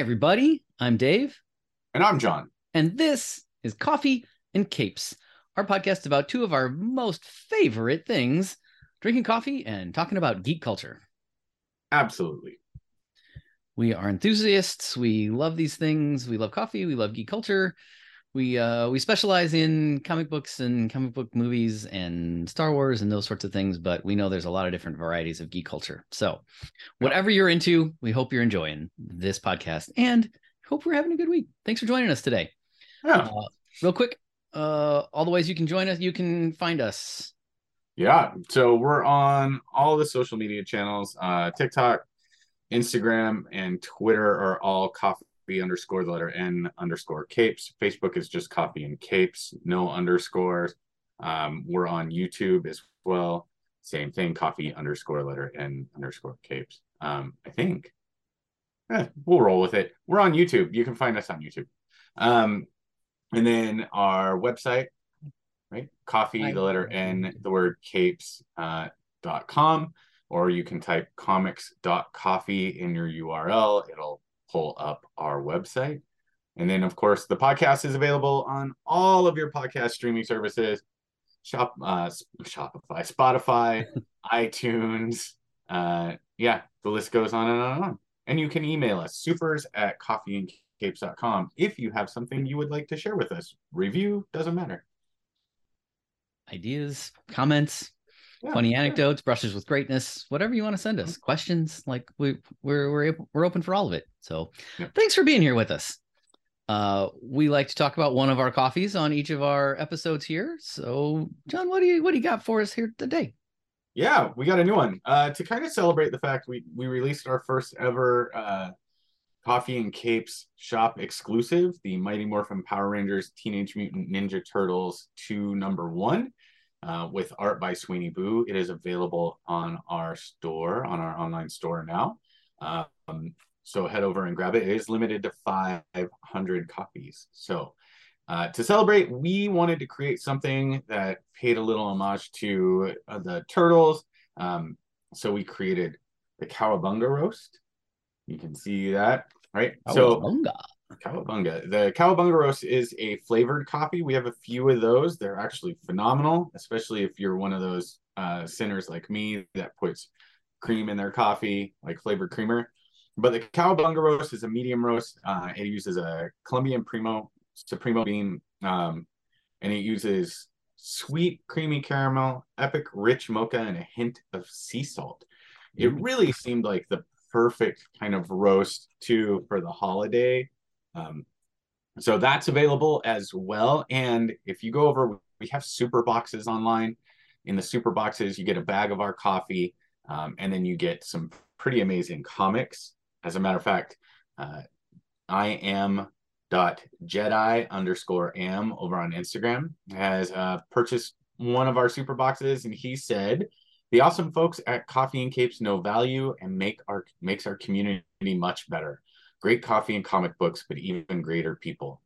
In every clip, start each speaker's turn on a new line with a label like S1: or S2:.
S1: everybody. I'm Dave,
S2: And I'm John.
S1: and this is Coffee and Capes, our podcast about two of our most favorite things drinking coffee and talking about geek culture.
S2: Absolutely.
S1: We are enthusiasts. We love these things. We love coffee. We love geek culture. We uh we specialize in comic books and comic book movies and Star Wars and those sorts of things, but we know there's a lot of different varieties of geek culture. So, whatever you're into, we hope you're enjoying this podcast and hope we're having a good week. Thanks for joining us today. Uh, real quick, uh all the ways you can join us, you can find us.
S2: Yeah. So we're on all the social media channels. Uh TikTok, Instagram, and Twitter are all coffee underscore the letter N underscore capes. Facebook is just coffee and capes, no underscores. Um, we're on YouTube as well. Same thing, coffee underscore letter N underscore capes. Um, I think. Eh, we'll roll with it. We're on YouTube. You can find us on YouTube. Um, and then our website, right? Coffee, the letter N, the word capes uh, dot com, or you can type comics.coffee in your URL. It'll pull up our website. And then, of course, the podcast is available on all of your podcast streaming services Shop, uh, Shopify, Spotify, iTunes. Uh, yeah, the list goes on and on and on. And you can email us supers at coffeeandcapes.com if you have something you would like to share with us. Review doesn't matter.
S1: Ideas, comments,
S2: Yeah,
S1: funny anecdotes, brushes with greatness, whatever you want to send us. Questions, like we we're we're able, we're open for all of it. So,
S2: Yeah.
S1: thanks for being here with us. Uh, we like to talk about one of our coffees on each of our episodes here. So, John, what do you what do you got for us here today?
S2: Yeah, we got a new one. Uh, to kind of celebrate the fact we we released our first ever uh, Coffee and Capes shop exclusive, the Mighty Morphin Power Rangers Teenage Mutant Ninja Turtles 2 number 1 uh, with art by Sweeney Boo. It is available on our store, on our online store now. Um, so head over and grab it. It is limited to 500 copies. So uh, to celebrate, we wanted to create something that paid a little homage to uh, the turtles. Um, so we created the cowabunga roast. You can see that, right? So
S1: Cowabunga.
S2: The cowabunga roast is a flavored coffee. We have a few of those. They're actually phenomenal, especially if you're one of those uh, sinners like me that puts cream in their coffee, like flavored creamer. But the cowabunga roast is a medium roast. Uh, it uses a Colombian Primo Supremo bean, um, and it uses sweet, creamy caramel, epic, rich mocha, and a hint of sea salt. It
S1: Mm.
S2: really seemed like the perfect kind of roast too for the holiday. Um, so that's available as well. And if you go over, we have super boxes online. In the super boxes, you get a bag of our coffee, um, and then you get some pretty amazing comics. As a matter of fact, uh, I am dot Jedi underscore am over on Instagram has uh, purchased one of our super boxes, and he said the awesome folks at Coffee and Capes know value and make our makes our community much better. Great coffee and comic books, but even greater people.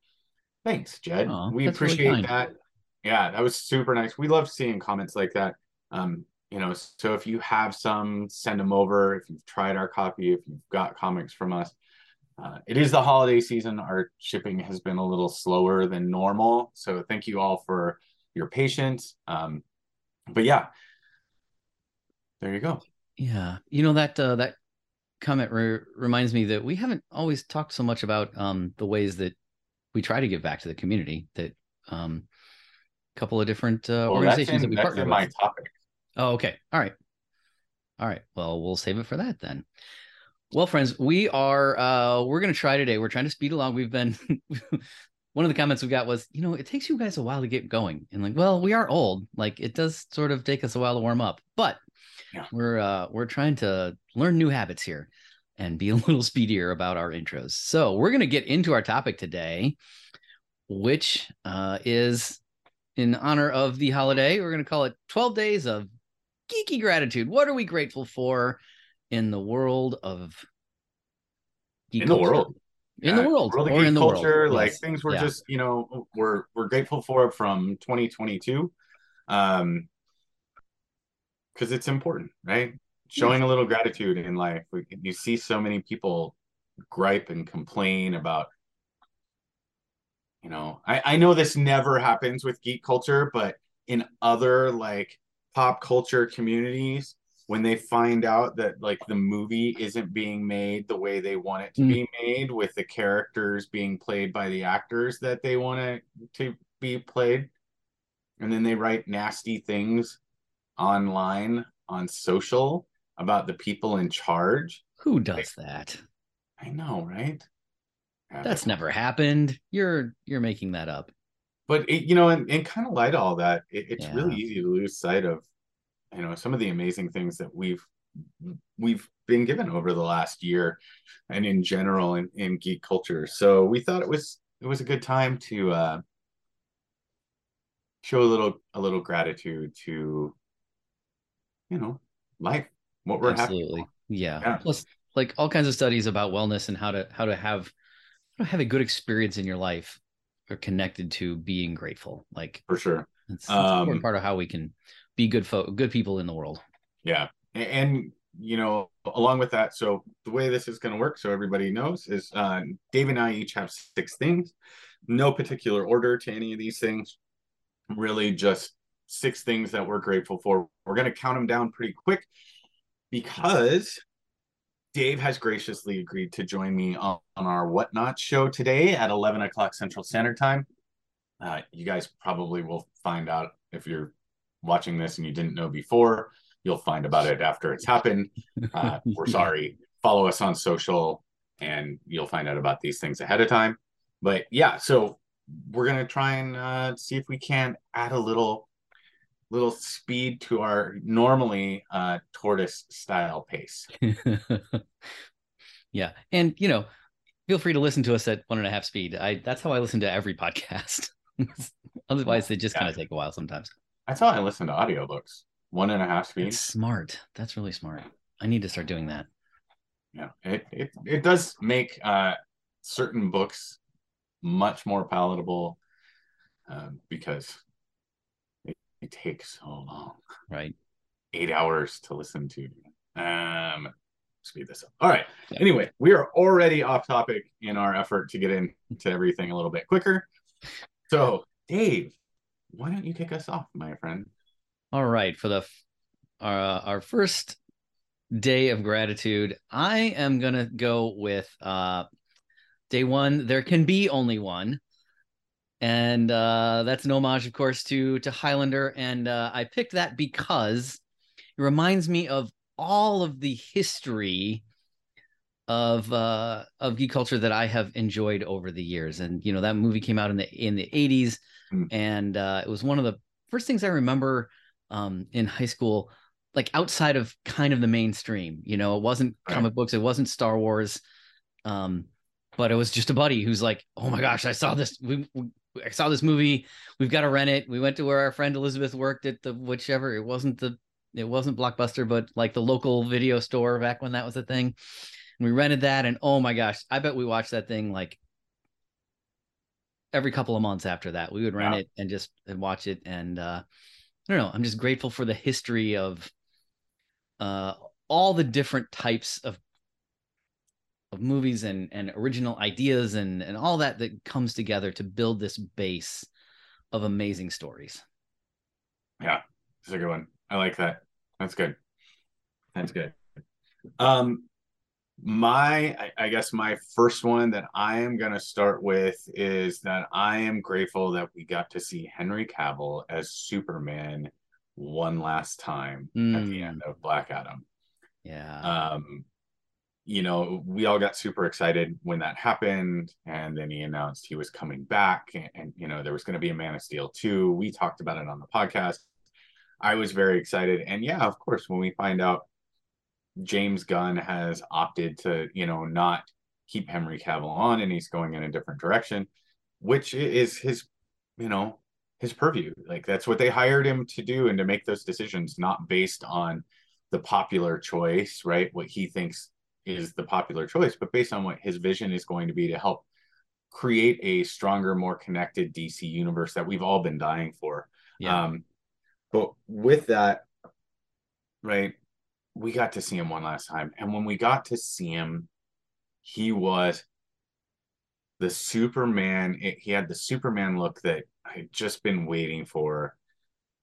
S2: Thanks, Jed.
S1: Aw,
S2: we
S1: that's really
S2: appreciate that. Yeah, that was super nice. We love seeing comments like that. Um, you know, so if you have some, send them over. If you've tried our coffee, if you've got comics from us, uh, it is the holiday season. Our shipping has been a little slower than normal. So thank you all for your patience. Um, but yeah, there you go.
S1: Yeah, you know that uh, that comment re- reminds me that we haven't always talked so much about um, the ways that we try to give back to the community. That um, couple of different uh,
S2: Well,
S1: organizations
S2: in,
S1: that we partner
S2: in
S1: with.
S2: my topic.
S1: Oh, okay. All right. All right. Well, we'll save it for that then. Well, friends, we are uh we're gonna try today. We're trying to speed along. We've been one of the comments we got was, you know, it takes you guys a while to get going. And like, well, we are old. Like it does sort of take us a while to warm up, but
S2: Yeah.
S1: we're uh we're trying to learn new habits here and be a little speedier about our intros. So we're gonna get into our topic today, which uh is in honor of the holiday. We're gonna call it 12 days of geeky gratitude. What are we grateful for in the world of geek
S2: In the world.
S1: In the world,
S2: world
S1: or in the
S2: culture,
S1: world.
S2: like
S1: Yes.
S2: things we're
S1: Yeah.
S2: just, you know, we're we're grateful for from 2022. Um because it's important, right? Showing a little gratitude in life. We, you see so many people gripe and complain about you know I, I know this never happens with geek culture but in other like pop culture communities when they find out that like the movie isn't being made the way they want it to mm. be made with the characters being played by the actors that they want it to be played and then they write nasty things online on social about the people in charge.
S1: Who does like, that?
S2: I know right?
S1: That's never happened. You're you're making that up.
S2: But it, you know and, and kind of light all that it, it's yeah. really easy to lose sight of you know some of the amazing things that we've we've been given over the last year and in general in, in geek culture. So we thought it was it was a good time to uh show a little a little gratitude to you know life what we're absolutely
S1: yeah. yeah. plus like all kinds of studies about wellness and how to how to have how to have a good experience in your life are connected to being grateful like
S2: for sure
S1: it's, it's um, part of how we can be good folk, good people in the world.
S2: Yeah, and, and you know, along with that, so the way this is going to work, so everybody knows, is uh, Dave and I each have six things. No particular order to any of these things. Really, just six things that we're grateful for. We're going to count them down pretty quick because Dave has graciously agreed to join me on, on our Whatnot show today at 11 o'clock Central Standard Time. Uh, you guys probably will find out if you're watching this and you didn't know before, you'll find about it after it's happened. Uh, we're sorry. Follow us on social and you'll find out about these things ahead of time. But yeah, so we're gonna try and uh, see if we can add a little little speed to our normally uh, tortoise style pace.
S1: yeah, and you know, feel free to listen to us at one and a half speed. I that's how I listen to every podcast. Otherwise, they just yeah. kind of take a while sometimes.
S2: That's how I listen to audiobooks. One and a half speed.
S1: It's smart. That's really smart. I need to start doing that.
S2: Yeah, it it, it does make uh, certain books much more palatable uh, because it, takes so long.
S1: Right.
S2: Eight hours to listen to. Um, speed this up. All right. Yeah. Anyway, we are already off topic in our effort to get into everything a little bit quicker. So, Dave, why don't you kick us off, my friend?
S1: All right, for the uh, our first day of gratitude, I am gonna go with uh, day one. There can be only one, and uh, that's an homage, of course, to to Highlander. And uh, I picked that because it reminds me of all of the history of uh of geek culture that I have enjoyed over the years. And you know that movie came out in the in the 80s mm. and uh it was one of the first things I remember um in high school like outside of kind of the mainstream, you know, it wasn't comic right. books, it wasn't Star Wars. Um but it was just a buddy who's like, "Oh my gosh, I saw this we, we I saw this movie. We've got to rent it. We went to where our friend Elizabeth worked at the whichever. It wasn't the it wasn't Blockbuster, but like the local video store back when that was a thing and we rented that and oh my gosh i bet we watched that thing like every couple of months after that we would rent it and just and watch it and uh i don't know i'm just grateful for the history of uh all the different types of of movies and and original ideas and and all that that comes together to build this base of amazing stories.
S2: Yeah it's a good one. I like that. That's good. That's good. Um my I, I, guess my first one that i am going to start with is that i am grateful that we got to see henry cavill as superman one last time mm. at the end mm. of black adam.
S1: Yeah.
S2: Um you know we all got super excited when that happened and then he announced he was coming back and, and you know there was going to be a man of steel 2 we talked about it on the podcast i was very excited and yeah of course when we find out James Gunn has opted to, you know, not keep Henry Cavill on and he's going in a different direction, which is his, you know, his purview. Like that's what they hired him to do and to make those decisions, not based on the popular choice, right? What he thinks is the popular choice, but based on what his vision is going to be to help create a stronger, more connected DC universe that we've all been dying for. Yeah. Um, but with that, right, we got to see him one last time. And when we got to see him, he was the Superman. It, he had the Superman look that I had just been waiting for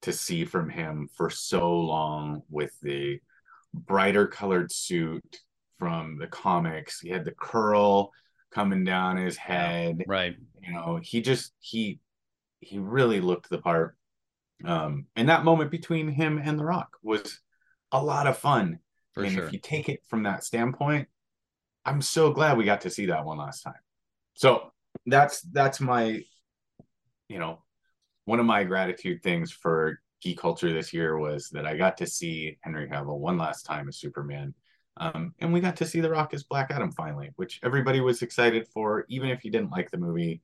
S2: to see from him for so long with the brighter colored suit from the comics. He had the curl coming down his head.
S1: Right.
S2: You know, he just he he really looked the part. Um, and that moment between him and The Rock was a lot of fun.
S1: For
S2: and
S1: sure.
S2: if you take it from that standpoint, I'm so glad we got to see that one last time. So that's that's my, you know, one of my gratitude things for geek culture this year was that I got to see Henry Cavill one last time as Superman. Um, and we got to see The Rock as Black Adam finally, which everybody was excited for, even if you didn't like the movie.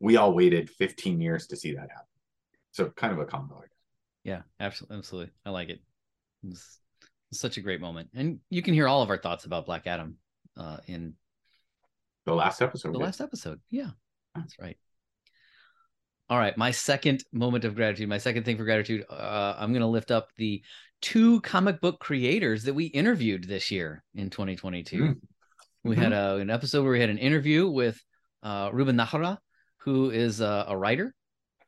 S2: We all waited 15 years to see that happen. So kind of a combo. I guess.
S1: Yeah, absolutely, absolutely. I like it. It's, it's such a great moment, and you can hear all of our thoughts about Black Adam uh, in
S2: The last episode.
S1: the
S2: yeah.
S1: last episode. Yeah, that's right. All right, my second moment of gratitude, my second thing for gratitude, uh, I'm going to lift up the two comic book creators that we interviewed this year in 2022.
S2: Mm.
S1: We had a, an episode where we had an interview with uh, Ruben Nahara, who is uh, a writer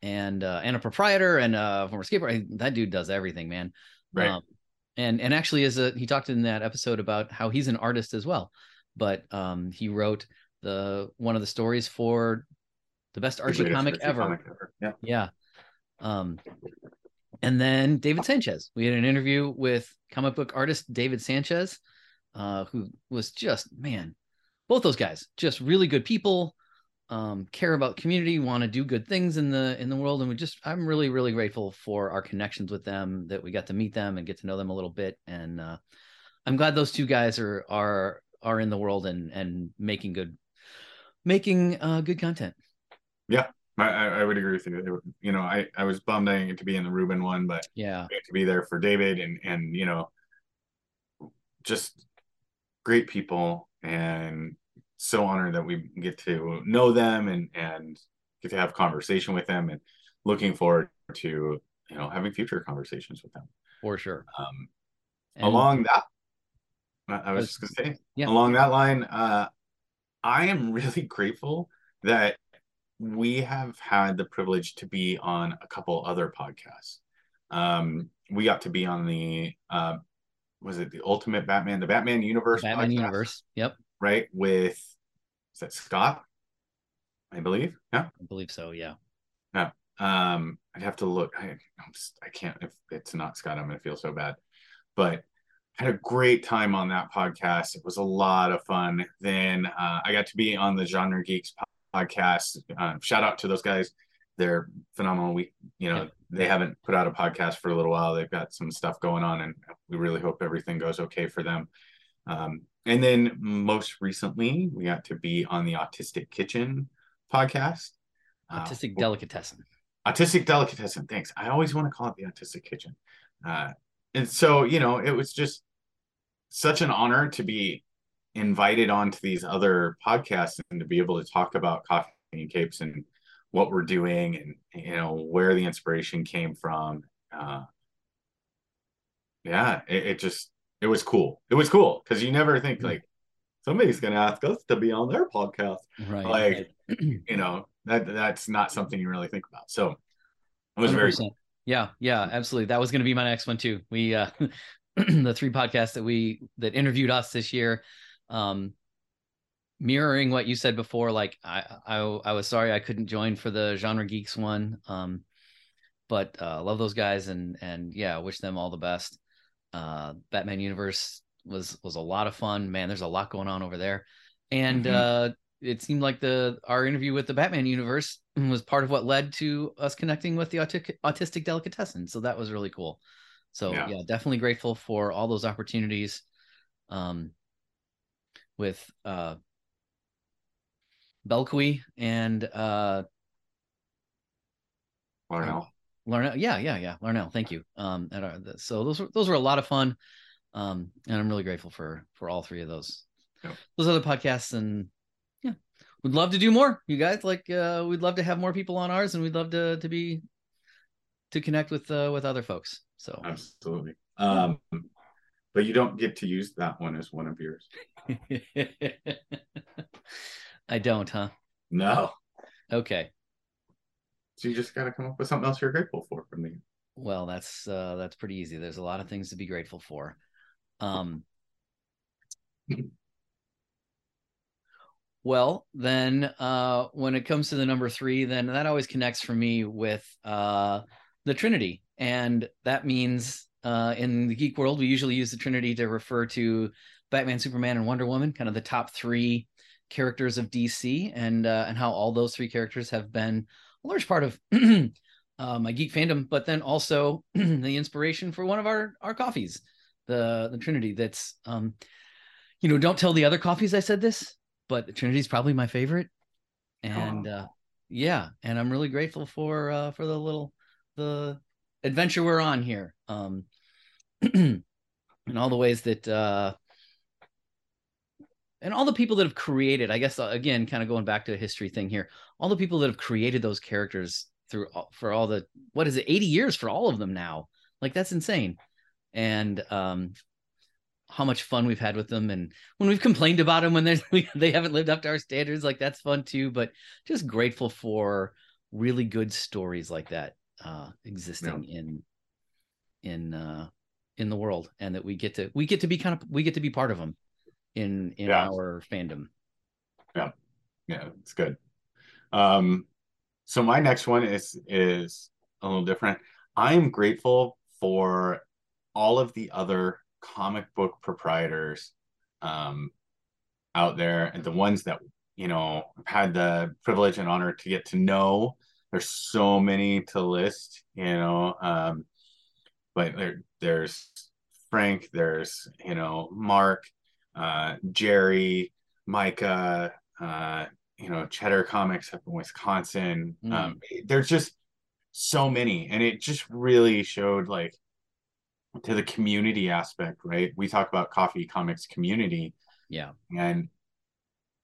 S1: and uh, and a proprietor and a former skateboarder. That dude does everything, man.
S2: Right.
S1: Um, and and actually, is a he talked in that episode about how he's an artist as well, but um, he wrote the one of the stories for the best Archie
S2: greatest
S1: comic
S2: Archie
S1: ever.
S2: comic ever. Yeah.
S1: Yeah. Um, and then David Sanchez. We had an interview with comic book artist David Sanchez, uh, who was just man, both those guys, just really good people. Um, care about community, want to do good things in the in the world, and we just I'm really really grateful for our connections with them that we got to meet them and get to know them a little bit, and uh, I'm glad those two guys are are are in the world and and making good making uh, good content.
S2: I, I I would agree with you. You know, I, I was bummed I didn't get to be in the Ruben one, but
S1: Yeah,
S2: to be there for David and and you know, just great people and so honored that we get to know them and and get to have conversation with them and looking forward to you know having future conversations with them.
S1: for sure.
S2: Um,
S1: And-
S2: along that, I I was just gonna say
S1: yeah.
S2: along that line, uh, I am really grateful that we have had the privilege to be on a couple other podcasts. Um, we got to be on the uh, was it the Ultimate Batman, the Batman Universe,
S1: Batman
S2: podcast,
S1: universe. Yep,
S2: right? With is that Scott? I believe, yeah.
S1: I believe so. Yeah.
S2: Um, I'd have to look. I, I'm just, I can't. If it's not Scott, I'm gonna feel so bad. But had a great time on that podcast. It was a lot of fun. Then uh, I got to be on the Genre Geeks po- podcast. Uh, shout out to those guys. They're phenomenal. We, you know,
S1: Yeah.
S2: they haven't put out a podcast for a little while. They've got some stuff going on, and we really hope everything goes okay for them. Um, and then most recently, we got to be on the Autistic Kitchen podcast. Uh,
S1: Autistic delicatessen.
S2: Autistic Delicatessen. Thanks. I always want to call it the Autistic Kitchen. Uh, and so, you know, it was just such an honor to be invited onto these other podcasts and to be able to talk about coffee and capes and what we're doing and, you know, where the inspiration came from. Uh, yeah, it, it just, it was cool. It was cool because you never think like somebody's going to ask us to be on their podcast
S1: Right.
S2: like
S1: right.
S2: you know that that's not something you really think about so it was very
S1: 100%. Yeah, yeah, absolutely. That was going to be my next one too. We uh the three podcasts that we that interviewed us this year um mirroring what you said before like I I I was sorry I couldn't join for the Genre Geeks one. Um but uh love those guys and and yeah, wish them all the best. Uh Batman Universe was was a lot of fun. Man, there's a lot going on over there. And
S2: Mhm.
S1: uh it seemed like the our interview with the Batman universe was part of what led to us connecting with the autic, autistic delicatessen. So that was really cool. So
S2: Yeah.
S1: yeah. definitely grateful for all those opportunities. Um, with uh, Belkui and uh,
S2: Larnell.
S1: Larnell. Yeah, yeah, yeah. Larnell. Thank you. Um, at our, the, so those were those were a lot of fun. Um, and I'm really grateful for for all three of those
S2: Yep.
S1: those other podcasts. And yeah, we'd love to do more. You guys like uh, we'd love to have more people on ours, and we'd love to to be to connect with uh, with other folks. So
S2: absolutely um but you don't get to use that one as one of yours
S1: I don't, huh?
S2: No.
S1: Okay.
S2: So you just got to come up with something else you're grateful for from me.
S1: Well, that's uh that's pretty easy. There's a lot of things to be grateful for. Um Well, then uh when it comes to the number 3, then that always connects for me with uh the Trinity. And that means uh in the geek world we usually use the Trinity to refer to Batman, Superman and Wonder Woman, kind of the top 3 characters of DC and uh and how all those three characters have been a large part of uh, my geek fandom, but then also the inspiration for one of our our coffees, the the Trinity. That's um, you know, don't tell the other coffees I said this, but the Trinity is probably my favorite, and oh. uh, yeah, and I'm really grateful for uh, for the little the adventure we're on here, um, and all the ways that uh, and all the people that have created i guess uh, again kind of going back to a history thing here all the people that have created those characters through for all the what is it 80 years for all of them now? Like that's insane. And um how much fun we've had with them and when we've complained about them when they they haven't lived up to our standards like that's fun too but just grateful for really good stories like that uh existing yeah. in in uh in the world and that we get to we get to be kind of we get to be part of them in in yeah. our fandom.
S2: Yeah, yeah, it's good. Um, so my next one is is a little different. I am grateful for all of the other comic book proprietors um, out there and the ones that you know had the privilege and honor to get to know. There's so many to list, you know. Um, but there, there's Frank, there's you know Mark, uh, Jerry, Micah, uh, you know, Cheddar Comics up in Wisconsin. Mm. Um, there's just so many, and it just really showed like to the community aspect, right? We talk about coffee comics community,
S1: yeah,
S2: and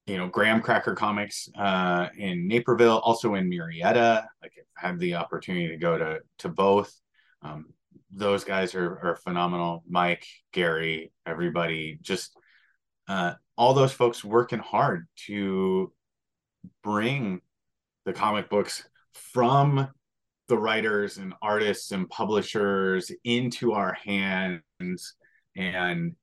S2: you know, Graham Cracker Comics uh, in Naperville, also in Murrieta. Like, I've had the opportunity to go to to both. Um, those guys are, are phenomenal. Mike, Gary, everybody, just uh, all those folks working hard to bring the comic books from the writers and artists and publishers into our hands and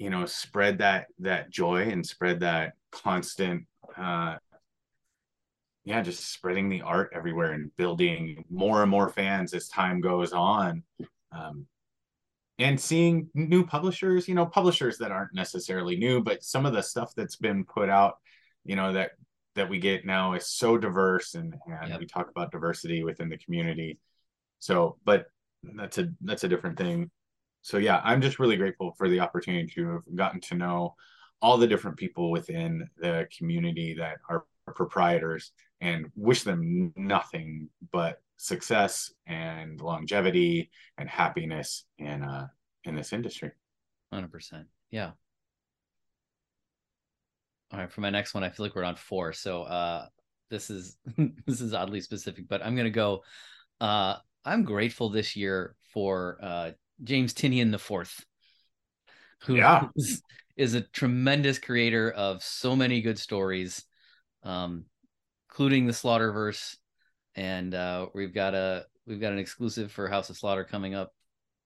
S2: you know spread that that joy and spread that constant uh yeah just spreading the art everywhere and building more and more fans as time goes on um and seeing new publishers you know publishers that aren't necessarily new but some of the stuff that's been put out you know that that we get now is so diverse and, and yep. we talk about diversity within the community so but that's a that's a different thing so yeah i'm just really grateful for the opportunity to have gotten to know all the different people within the community that are proprietors and wish them nothing but success and longevity and happiness in uh in this industry.
S1: Hundred percent. Yeah. All right, for my next one, I feel like we're on four. So uh this is this is oddly specific, but I'm gonna go. Uh I'm grateful this year for uh James Tynion the fourth, who yeah. is, is a tremendous creator of so many good stories, um, including the Slaughterverse and uh, we've got a we've got an exclusive for House of Slaughter coming up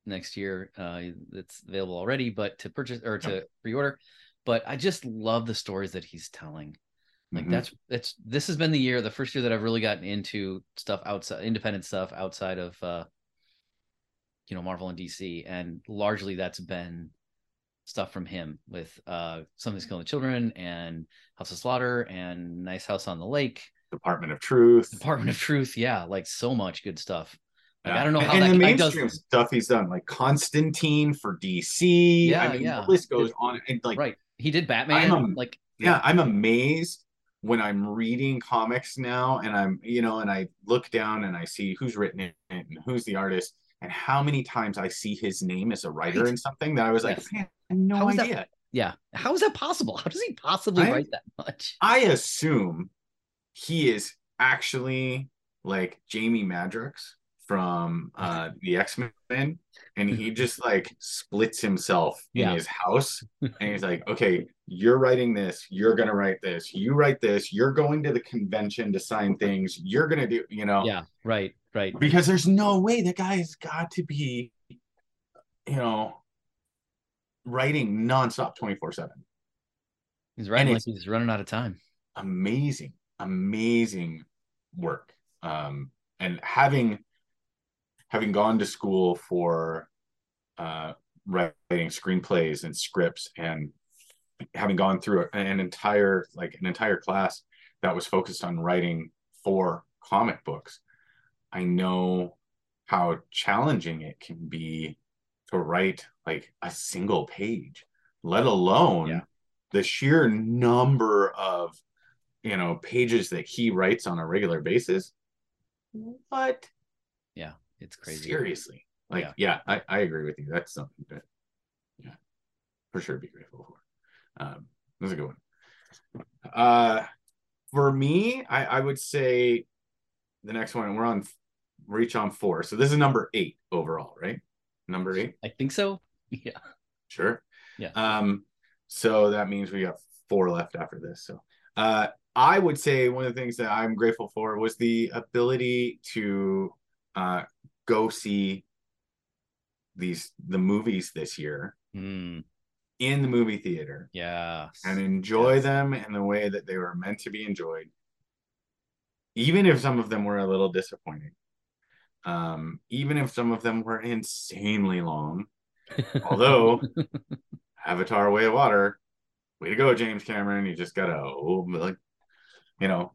S1: next year. Uh, it's available already, but to purchase or to pre-order. But I just love the stories that he's telling. Like mm-hmm. that's that's this has been the year, the first year that I've really gotten into stuff outside independent stuff outside of uh you know Marvel and DC, and largely that's been stuff from him with uh Something's Killing the Children and House of Slaughter and Nice House on the Lake
S2: Department of Truth.
S1: Department of Truth, yeah, like so much good stuff. Like, yeah. I don't know how
S2: and
S1: that
S2: the mainstream does... stuff he's done, like Constantine for DC.
S1: Yeah,
S2: I mean,
S1: yeah.
S2: the list goes on. And like,
S1: right, he did Batman.
S2: I'm,
S1: like,
S2: yeah, I'm amazed when I'm reading comics now, and I'm, you know, and I look down and I see who's written it and who's the artist, and how many times I see his name as a writer right. in something that I was like, yes. man, I no how idea.
S1: That, yeah, how is that possible? How does he possibly I, write that much?
S2: I assume he is actually like Jamie Madrox from uh the X-Men and he just like splits himself in
S1: Yeah.
S2: his house and he's like, okay, you're writing this, you're gonna write this, you write this, you're going to the convention to sign things, you're gonna do, you know,
S1: Yeah, right, right.
S2: because there's no way that guy has got to be, you know, writing nonstop 24 7
S1: He's writing like he's running out of time.
S2: amazing, amazing work. Um, and having having gone to school for uh, writing screenplays and scripts, and having gone through an entire like an entire class that was focused on writing for comic books, I know how challenging it can be to write like a single page, let alone
S1: Yeah.
S2: the sheer number of you know pages that he writes on a regular basis. What?
S1: Yeah, it's crazy.
S2: Seriously. Like,
S1: Yeah.
S2: yeah, I, I agree with you. That's something that, yeah, for sure be grateful for. Um, that's a good one. Uh, for me, I, I would say the next one, we're on, we're each on four. So this is number eight overall, right? Number eight.
S1: I think so. Yeah.
S2: Sure.
S1: Yeah.
S2: Um, so that means we got four left after this. So uh I would say one of the things that I'm grateful for was the ability to uh go see these the movies this year
S1: Mm,
S2: in the movie theater
S1: yeah.
S2: and enjoy
S1: Yes.
S2: them in the way that they were meant to be enjoyed. Even if some of them were a little disappointing. Um, even if some of them were insanely long. Although Avatar Way of Water, way to go, James Cameron. You just gotta oh, like, you know,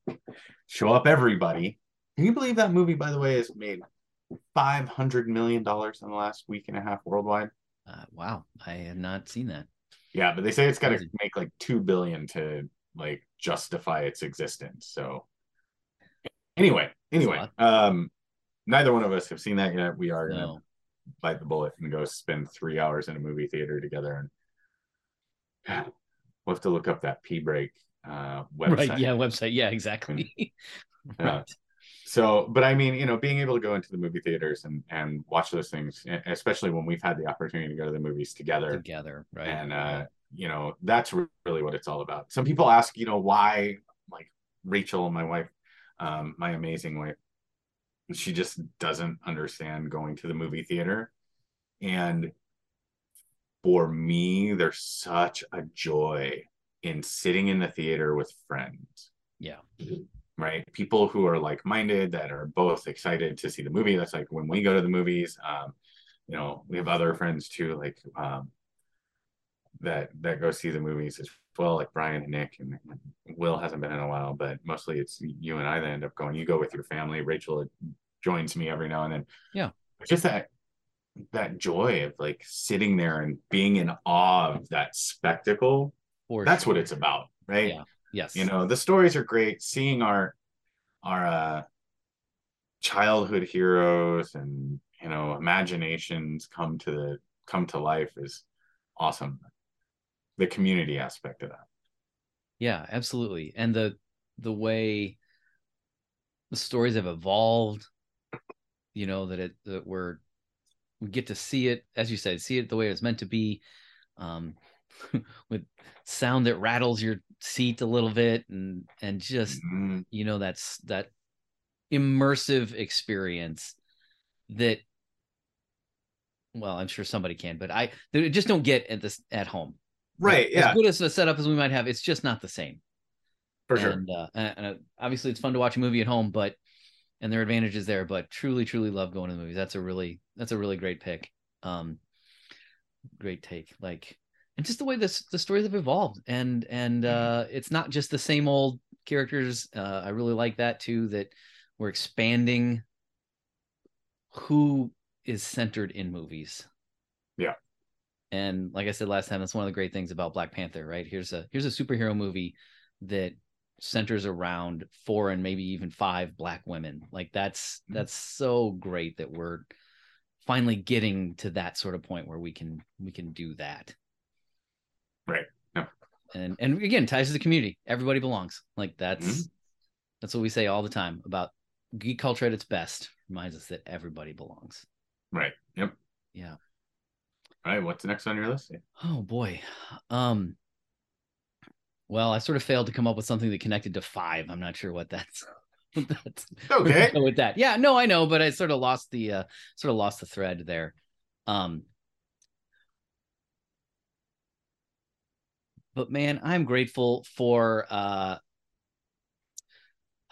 S2: show up everybody. Can you believe that movie, by the way, has made five hundred million dollars in the last week and a half worldwide?
S1: Uh, wow, I have not seen that.
S2: Yeah, but they say it's got to make like two billion to like justify its existence. So anyway, anyway, um, neither one of us have seen that yet. We are gonna
S1: No.
S2: bite the bullet and go spend three hours in a movie theater together and we'll have to look up that p break uh website
S1: Right. Yeah. Website. Yeah. Exactly.
S2: Yeah.
S1: right.
S2: so but i mean you know being able to go into the movie theaters and and watch those things especially when we've had the opportunity to go to the movies together
S1: Together. Right.
S2: and uh you know that's really what it's all about some people ask you know why like rachel my wife um my amazing wife she just doesn't understand going to the movie theater. And for me there's such a joy in sitting in the theater with friends.
S1: Yeah.
S2: right? People who are like-minded that are both excited to see the movie. That's like when we go to the movies um you know we have other friends too like um that that go see the movies. As well like brian and nick and will hasn't been in a while but mostly it's you and i that end up going you go with your family rachel joins me every now and then
S1: Yeah.
S2: just that that joy of like sitting there and being in awe of that spectacle
S1: For
S2: that's
S1: sure.
S2: what it's about right
S1: Yeah. Yes.
S2: you know the stories are great seeing our our uh childhood heroes and you know imaginations come to the come to life is awesome the community aspect of that
S1: Yeah, absolutely. And the the way the stories have evolved, you know, that it that we're we get to see it, as you said, see it the way it's meant to be, um, with sound that rattles your seat a little bit and and just
S2: Mhm.
S1: you know that's that immersive experience that well i'm sure somebody can but i just don't get at this at home
S2: right yeah
S1: as good as a setup as we might have it's just not the same.
S2: For sure.
S1: And, uh, and uh, obviously it's fun to watch a movie at home but and there are advantages there but truly truly love going to the movies. That's a really that's a really great pick. Um great take. Like and just the way this the stories have evolved and and uh it's not just the same old characters. Uh i really like that too that we're expanding who is centered in movies.
S2: Yeah.
S1: And like i said last time that's one of the great things about black panther right here's a here's a superhero movie that centers around four and maybe even five black women like that's
S2: Mhm.
S1: that's so great that we're finally getting to that sort of point where we can we can do that
S2: Right. Yeah.
S1: and and again ties to the community everybody belongs like that's
S2: Mhm.
S1: that's what we say all the time about geek culture at its best reminds us that everybody belongs.
S2: Right. Yep.
S1: Yeah.
S2: All right. What's next on your list?
S1: Oh boy. Um well, I sort of failed to come up with something that connected to five. I'm not sure what that's that's
S2: Okay.
S1: with that. Yeah, no, I know, but I sort of lost the uh sort of lost the thread there. Um but man, I'm grateful for uh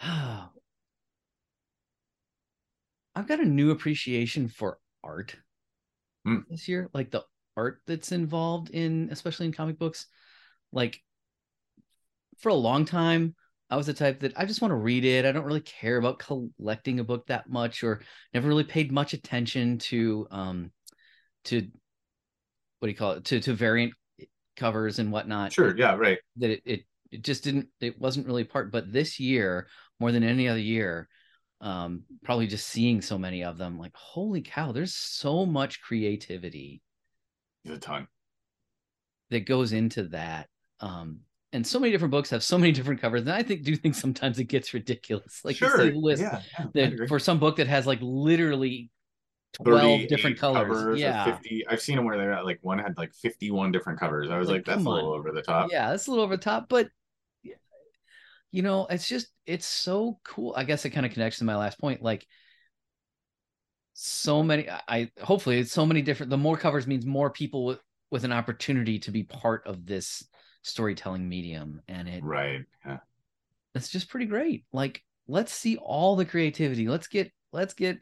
S1: I've got a new appreciation for art
S2: Mm.
S1: this year, like the art that's involved in especially in comic books. Like for a long time, I was the type that I just want to read it. I don't really care about collecting a book that much or never really paid much attention to um to what do you call it? To to variant covers and whatnot
S2: Sure. Yeah. Right.
S1: that it, it it just didn't it wasn't really part but this year more than any other year um probably just seeing so many of them like holy cow there's so much creativity
S2: There's a ton.
S1: that goes into that um and so many different books have so many different covers and i think do think sometimes it gets ridiculous like you
S2: sure.
S1: see list
S2: yeah. yeah,
S1: that for some book that has like literally 12 different colors yeah
S2: 50 i've seen them where they're at like one had like 51 different covers i was
S1: Like,
S2: like, that's a little over the top
S1: yeah that's a little over the top but you know it's just it's so cool. I guess it kind of connects to my last point like so many I- hopefully it's so many different the more covers means more people with with an opportunity to be part of this storytelling medium and it
S2: right yeah.
S1: it's just pretty great. Like let's see all the creativity. Let's get let's get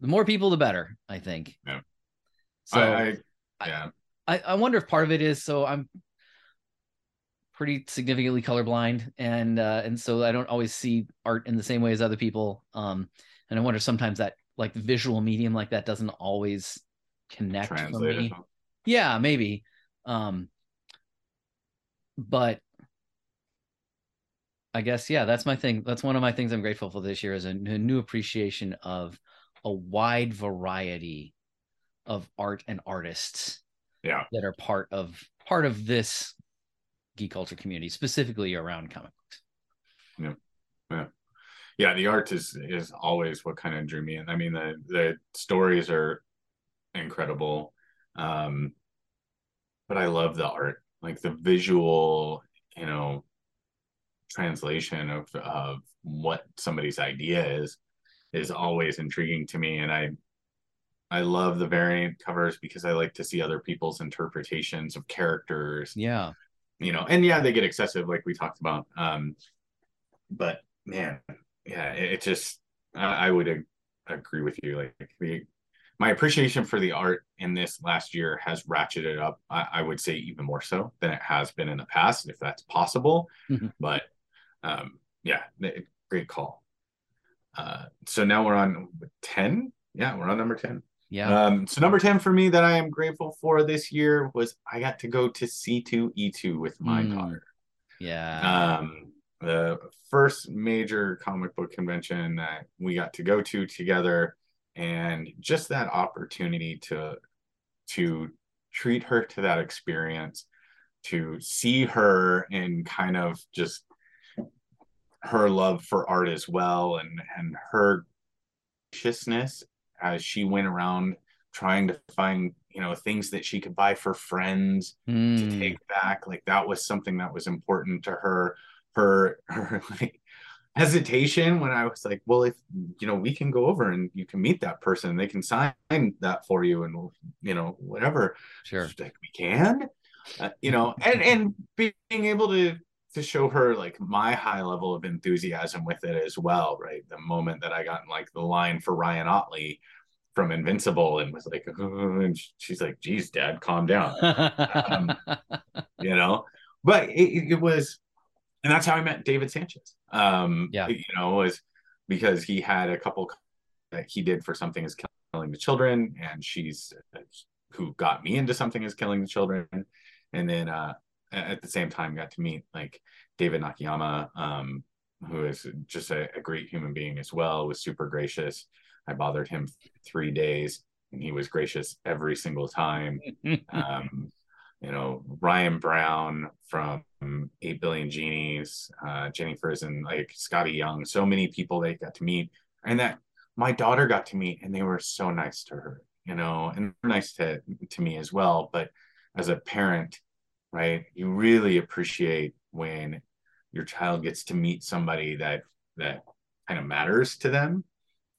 S1: the more people the better i think.
S2: Yeah.
S1: so
S2: I, I
S1: I-
S2: yeah.
S1: I, I wonder if part of it is so I'm pretty significantly colorblind and uh and so I don't always see art in the same way as other people. Um and I wonder sometimes that like visual medium like that doesn't always connect for me. Yeah, maybe. Um but I guess yeah, that's my thing. That's one of my things I'm grateful for this year is a new appreciation of a wide variety of art and artists
S2: yeah
S1: that are part of part of this geek culture community, specifically around comic books.
S2: yeah yeah, yeah. the art is is always what kind of drew me in i mean the the stories are incredible um but i love the art like the visual you know translation of of what somebody's idea is is always intriguing to me and i i love the variant covers because i like to see other people's interpretations of characters
S1: Yeah.
S2: You know and yeah they get excessive like we talked about um but man yeah it, it just I, I would ag- agree with you like the my appreciation for the art in this last year has ratcheted up I, I would say even more so than it has been in the past if that's possible
S1: Mhm.
S2: but um yeah great call. Uh so now we're on 10 yeah we're on number 10
S1: Yeah.
S2: um, so number 10 for me that I am grateful for this year was I got to go to C2E2 with my
S1: Mm.
S2: daughter.
S1: yeah.
S2: Um, the first major comic book convention that we got to go to together and just that opportunity to to treat her to that experience to see her and kind of just her love for art as well and and her graciousness as she went around trying to find you know things that she could buy for friends to
S1: Mm.
S2: take back like that was something that was important to her her her like hesitation when i was like well if you know we can go over and you can meet that person they can sign that for you and you know whatever
S1: Sure.
S2: She's like we can uh, you know and and being able to to show her like my high level of enthusiasm with it as well right? The moment that i got in like the line for ryan ottley from invincible and was like "Oh," and she's like geez dad calm down. Um, you know? But it, it was and that's how i met david sanchez. Um
S1: Yeah.
S2: you know was because he had a couple that he did for something is killing the children and she's who got me into something is killing the children. And then uh at the same time got to meet like david nakayama um who is just a, a great human being as well was super gracious. I bothered him three days and he was gracious every single time. Um, you know Ryan Browne from Eight Billion Genies, uh, Jenny Frison, like Skottie Young, so many people they got to meet, and that my daughter got to meet and they were so nice to her you know and nice to to me as well but as a parent right you really appreciate when your child gets to meet somebody that that kind of matters to them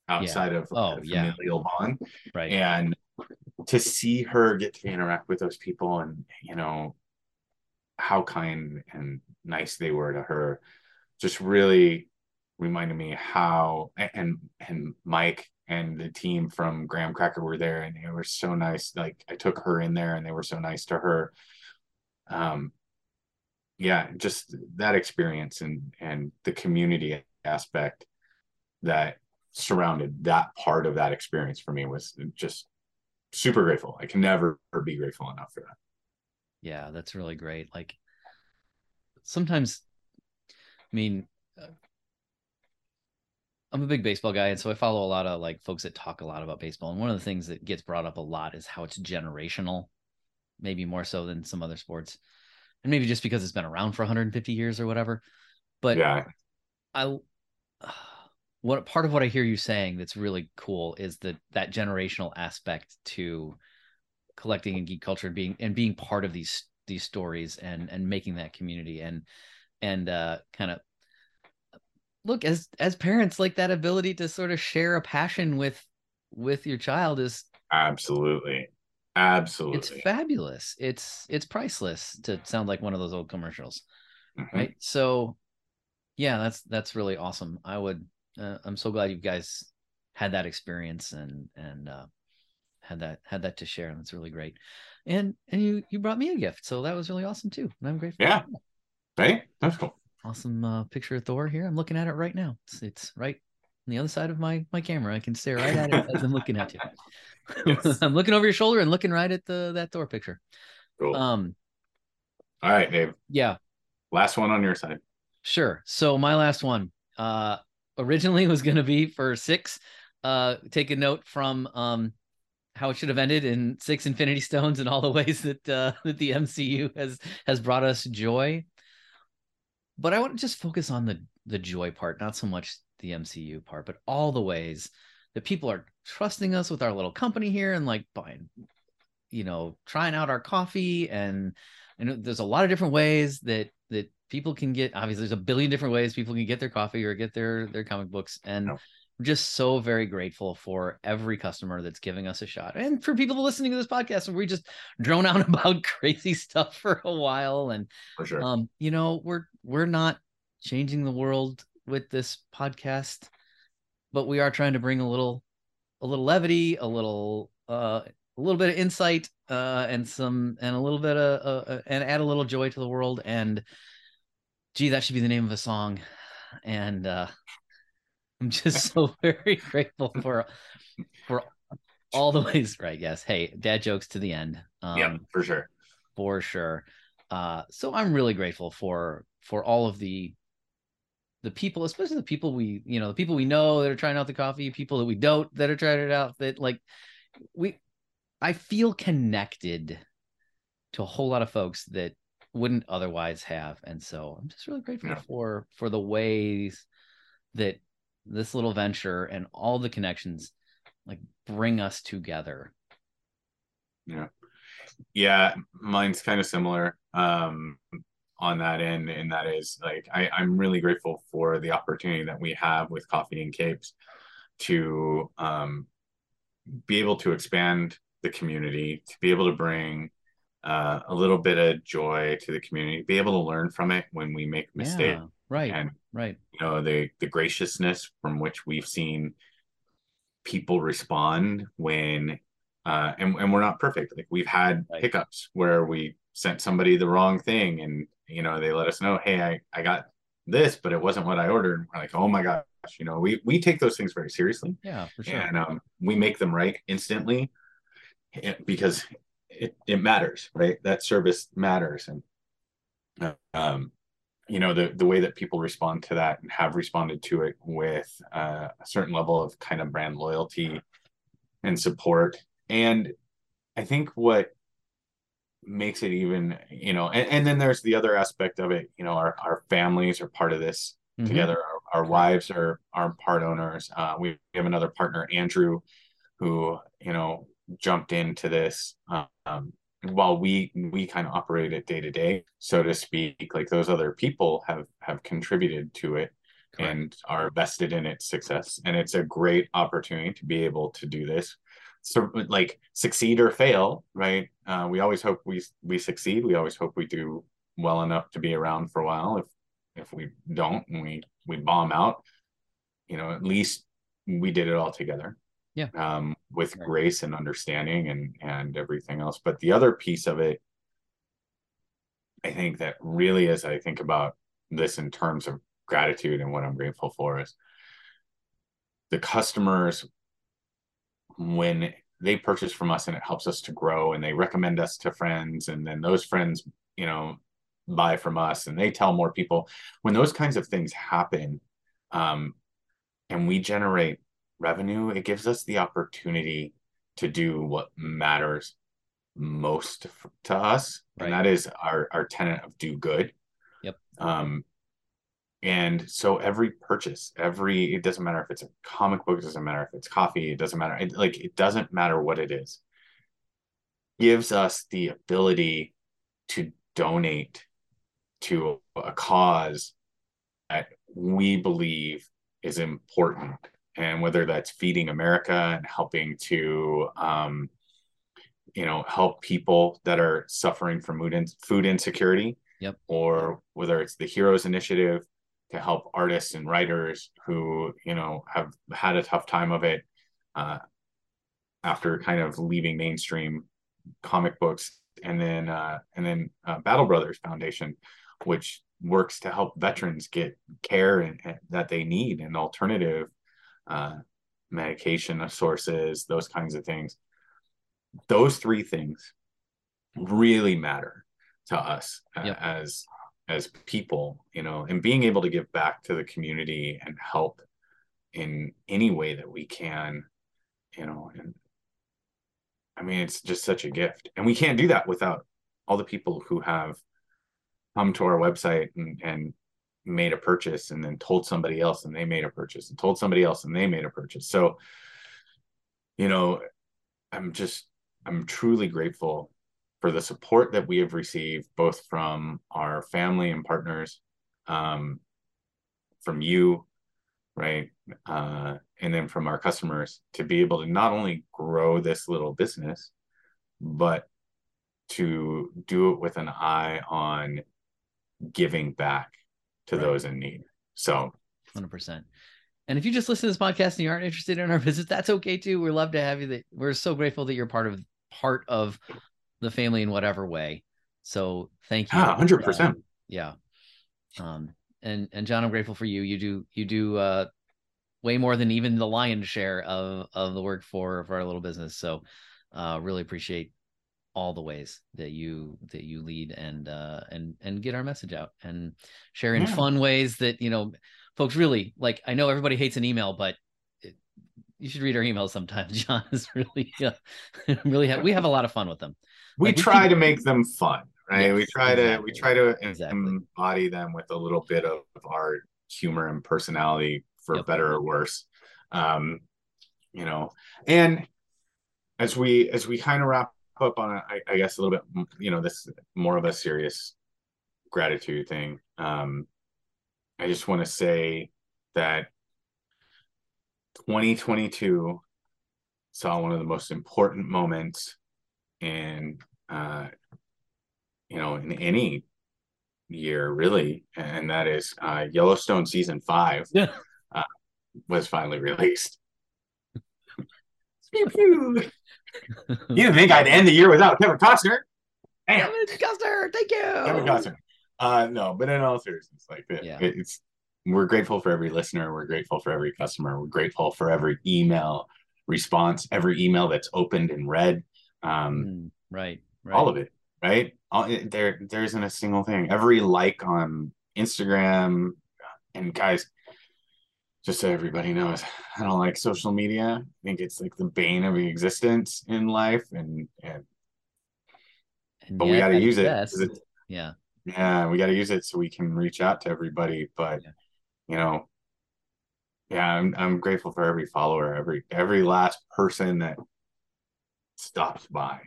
S2: outside
S1: yeah.
S2: of
S1: oh,
S2: familial
S1: yeah.
S2: bond
S1: right
S2: and to see her get to interact with those people and you know how kind and nice they were to her just really reminded me how and and Mike and the team from Graham Cracker were there and they were so nice. Like I took her in there and they were so nice to her. Um yeah, just that experience and and the community aspect that surrounded that part of that experience for me was just super grateful. I can never be grateful enough for that.
S1: Yeah, that's really great. Like sometimes I mean, uh, I'm a big baseball guy, and so I follow a lot of like folks that talk a lot about baseball. And one of the things that gets brought up a lot is how it's generational, maybe more so than some other sports, and maybe just because it's been around for 150 years or whatever. But
S2: yeah,
S1: I what part of what I hear you saying that's really cool is that that generational aspect to collecting and geek culture and being and being part of these these stories and and making that community and and uh kind of look as as parents like that ability to sort of share a passion with with your child is
S2: absolutely absolutely.
S1: It's fabulous. It's it's priceless to sound like one of those old commercials mm-hmm. right? So yeah that's that's really awesome. I would uh, i'm so glad you guys had that experience and and uh had that had that to share. And that's really great. And and you you brought me a gift. So that was really awesome too. And i'm grateful
S2: yeah. Hey, that's cool.
S1: Awesome uh, picture of Thor here. I'm looking at it right now. It's, it's right on the other side of my my camera. I can stare right at it as I'm looking at you. Yes. I'm looking over your shoulder and looking right at the that Thor picture.
S2: Cool. Um. All right, Dave.
S1: Yeah.
S2: Last one on your side.
S1: Sure. So my last one, uh, originally was going to be for six. Uh, take a note from um how it should have ended in six Infinity Stones and all the ways that uh, that the MCU has has brought us joy but I want to just focus on the the joy part, not so much the MCU part, but all the ways that people are trusting us with our little company here and like buying, you know, trying out our coffee. And and there's a lot of different ways that that people can get obviously there's a billion different ways people can get their coffee or get their their comic books. And we're just so very grateful for every customer that's giving us a shot and for people listening to this podcast. And we just drone out about crazy stuff for a while. And
S2: for sure.
S1: um you know we're we're not changing the world with this podcast but we are trying to bring a little a little levity a little uh a little bit of insight uh and some and a little bit of uh, uh and add a little joy to the world and gee that should be the name of a song and uh I'm just so very grateful for for all the ways. Right? Yes. Hey, dad jokes to the end.
S2: Um, yeah, for sure.
S1: For sure. Uh, so I'm really grateful for for all of the the people, especially the people we you know the people we know that are trying out the coffee, people that we don't that are trying it out. That like we, I feel connected to a whole lot of folks that wouldn't otherwise have, and so I'm just really grateful yeah. for for the ways that this little venture and all the connections like bring us together
S2: yeah yeah mine's kind of similar um on that end and that is like I, i'm really grateful for the opportunity that we have with coffee and capes to um be able to expand the community to be able to bring uh, a little bit of joy to the community be able to learn from it when we make mistakes yeah,
S1: right and right.
S2: you know the the graciousness from which we've seen people respond when uh and, and we're not perfect. Like we've had right. hiccups where we sent somebody the wrong thing and you know they let us know hey i i got this but it wasn't what i ordered. We're like oh my gosh you know we we take those things very seriously.
S1: Yeah for sure.
S2: And um, we make them right instantly eh, because it, it matters right? That service matters. And um you know the the way that people respond to that and have responded to it with uh, a certain level of kind of brand loyalty and support. And i think what makes it even you know and, and then there's the other aspect of it you know our, our families are part of this mm-hmm. together our, our wives are are part owners. Uh, we have another partner, Andrew, who you know jumped into this um, while we we kind of operate it day to day, so to speak. Like those other people have have contributed to it Correct. and are vested in its success, and it's a great opportunity to be able to do this. So, like succeed or fail, right? Uh, we always hope we we succeed. We always hope we do well enough to be around for a while. If if we don't and we we bomb out, you know, at least we did it all together.
S1: Yeah.
S2: Um, with right. grace and understanding and and everything else. But the other piece of it, I think that really, as I think about this in terms of gratitude and what I'm grateful for, is the customers when they purchase from us and it helps us to grow and they recommend us to friends and then those friends you know buy from us and they tell more people. When those kinds of things happen um, and we generate revenue it gives us the opportunity to do what matters most to us right. and that is our our tenet of do good.
S1: Yep.
S2: Um and so every purchase every it doesn't matter if it's a comic book it doesn't matter if it's coffee it doesn't matter it, like it doesn't matter what it is gives us the ability to donate to a cause that we believe is important and whether that's feeding america and helping to um, you know help people that are suffering from food, in, food insecurity
S1: yep.
S2: or whether it's the heroes initiative to help artists and writers who you know have had a tough time of it uh, after kind of leaving mainstream comic books and then uh, and then uh, battle brothers foundation which works to help veterans get care and, and that they need and alternative uh, medication sources, those kinds of things. Those three things really matter to us yep. as as people, you know, and being able to give back to the community and help in any way that we can, you know, and I mean, it's just such a gift. And we can't do that without all the people who have come to our website and, and made a purchase and then told somebody else and they made a purchase and told somebody else and they made a purchase. So, you know, I'm just, I'm truly grateful for the support that we have received, both from our family and partners, um, from you, right? Uh, and then from our customers to be able to not only grow this little business, but to do it with an eye on giving back to right. those in need. So,
S1: 100%. And if you just listen to this podcast and you aren't interested in our business, that's okay too. We'd love to have you. That we're so grateful that you're part of part of the family in whatever way. So thank you.
S2: Yeah, hundred yeah, percent.
S1: Yeah. Um. And and John, I'm grateful for you. You do you do uh way more than even the lion's share of of the work for for our little business. So, uh, really appreciate all the ways that you that you lead and uh and and get our message out and share in yeah. fun ways that you know folks really like i know everybody hates an email but it, you should read our emails sometimes john is really uh, really have we have a lot of fun with them
S2: we like, try we keep, to make them fun right yes, we try exactly. to we try to exactly. embody them with a little bit of our humor and personality for yep. better or worse um you know and as we as we kind of wrap up on I, I guess a little bit you know this more of a serious gratitude thing um i just want to say that 2022 saw one of the most important moments in uh you know in any year really and that is uh yellowstone season five
S1: yeah.
S2: uh, was finally released you didn't think I'd end the year without Kevin Costner?
S1: Damn. Kevin Costner, thank you.
S2: Kevin Costner. Uh, no, but in all seriousness, like it, yeah. it's we're grateful for every listener. We're grateful for every customer. We're grateful for every email response, every email that's opened and read. Um,
S1: mm, right, right,
S2: all of it. Right, all, there there isn't a single thing. Every like on Instagram, and guys, just so everybody knows, I don't like social media. I think it's like the bane of existence in life, and and, and but we got to use it, it.
S1: Yeah,
S2: yeah, we got to use it so we can reach out to everybody. But yeah. you know, yeah, I'm I'm grateful for every follower, every every last person that stops by.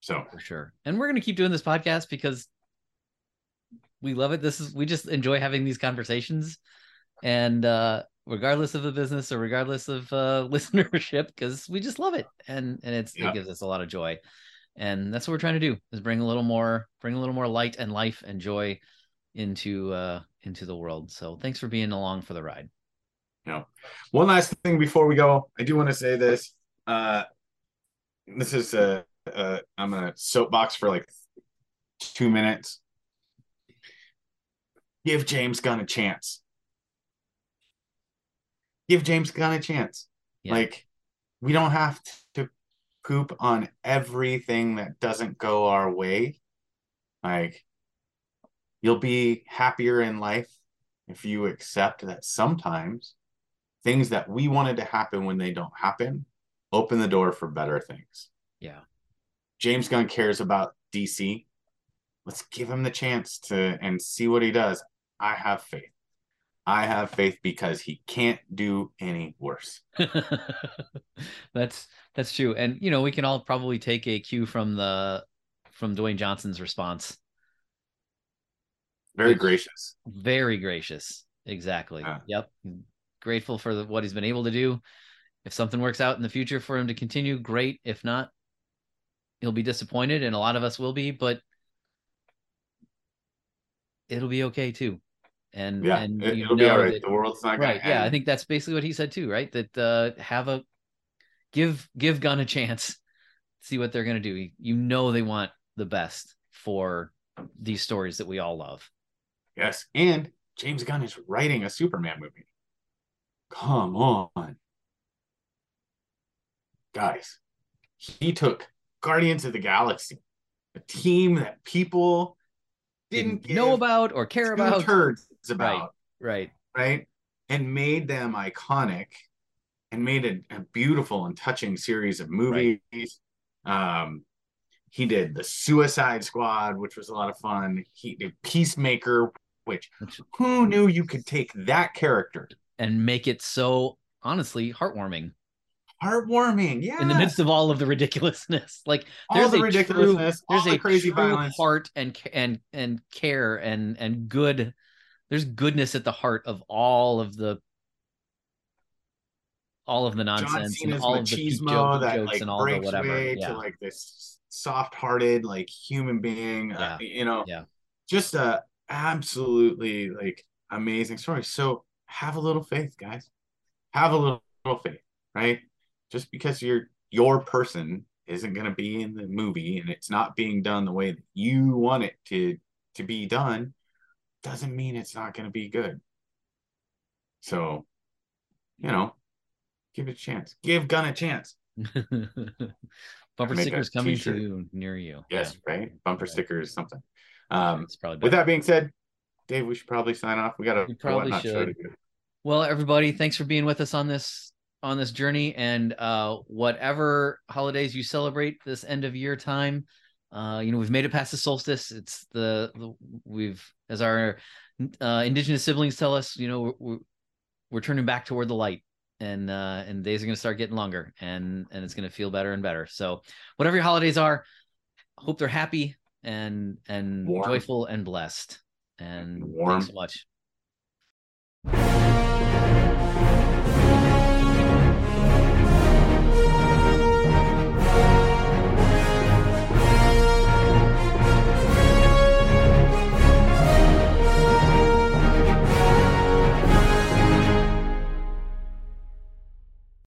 S2: So
S1: for sure. And we're gonna keep doing this podcast because we love it. This is we just enjoy having these conversations. And uh regardless of the business or regardless of uh listenership, because we just love it. And and it's it gives us a lot of joy. And that's what we're trying to do is bring a little more, bring a little more light and life and joy into uh into the world. So thanks for being along for the ride.
S2: You know, one last thing before we go, I do want to say this. Uh, this is a, a I'm a soapbox for like two minutes. Give James Gunn a chance. Give James Gunn a chance. Yeah. Like we don't have to poop on everything that doesn't go our way. Like you'll be happier in life if you accept that sometimes things that we wanted to happen when they don't happen open the door for better things.
S1: Yeah.
S2: James Gunn cares about DC. Let's give him the chance to and see what he does. I have faith. I have faith because he can't do any worse.
S1: that's that's true. And you know, we can all probably take a cue from the from Dwayne Johnson's response.
S2: Very gracious.
S1: Very gracious. Exactly. Yep grateful for the, what he's been able to do. If something works out in the future for him to continue, great. If not, he'll be disappointed, and a lot of us will be, but it'll be okay too. And
S2: yeah,
S1: and
S2: it, will be all right. That, the world's not
S1: right. Yeah, I think that's basically what he said too, right? That uh, have a give give Gunn a chance, see what they're gonna do. You know they want the best for these stories that we all love.
S2: Yes, and James Gunn is writing a Superman movie. Come on. Guys, he took Guardians of the Galaxy, a team that people didn't,
S1: didn't know about or care about.
S2: Turds about.
S1: Right.
S2: Right. Right. And made them iconic and made a, a beautiful and touching series of movies. Right. Um, he did the Suicide Squad, which was a lot of fun. He did Peacemaker, which who knew you could take that character
S1: and make it so honestly heartwarming
S2: heartwarming yeah
S1: in the midst of all of the ridiculousness like
S2: there's all the ridiculousness true, there's a crazy true violence.
S1: heart and and and care and and good there's goodness at the heart of all of the all of the nonsense and all of the joke, that, jokes like, and all the whatever yeah.
S2: to like this soft-hearted like human being uh, yeah. Uh, you know
S1: yeah
S2: just a absolutely like amazing story so have a little faith, guys. Have a little, little faith, right? Just because you're your person isn't going to be in the movie and it's not being done the way that you want it to to be done doesn't mean it's not going to be good. So, you know, give it a chance. Give Gunn a chance.
S1: Bumper stickers coming to near you.
S2: Yes, yeah. right. Bumper yeah. stickers, something. Um, with that being said, Dave, we should probably sign off. We got a
S1: probably should. Well, everybody, thanks for being with us on this on this journey and uh whatever holidays you celebrate this end of year time uh you know we've made it past the solstice it's the, the we've as our uh indigenous siblings tell us you know we're, we're turning back toward the light and uh and days are going to start getting longer and and it's going to feel better and better so whatever your holidays are hope they're happy and and Warm. joyful and blessed and Warm. thanks so much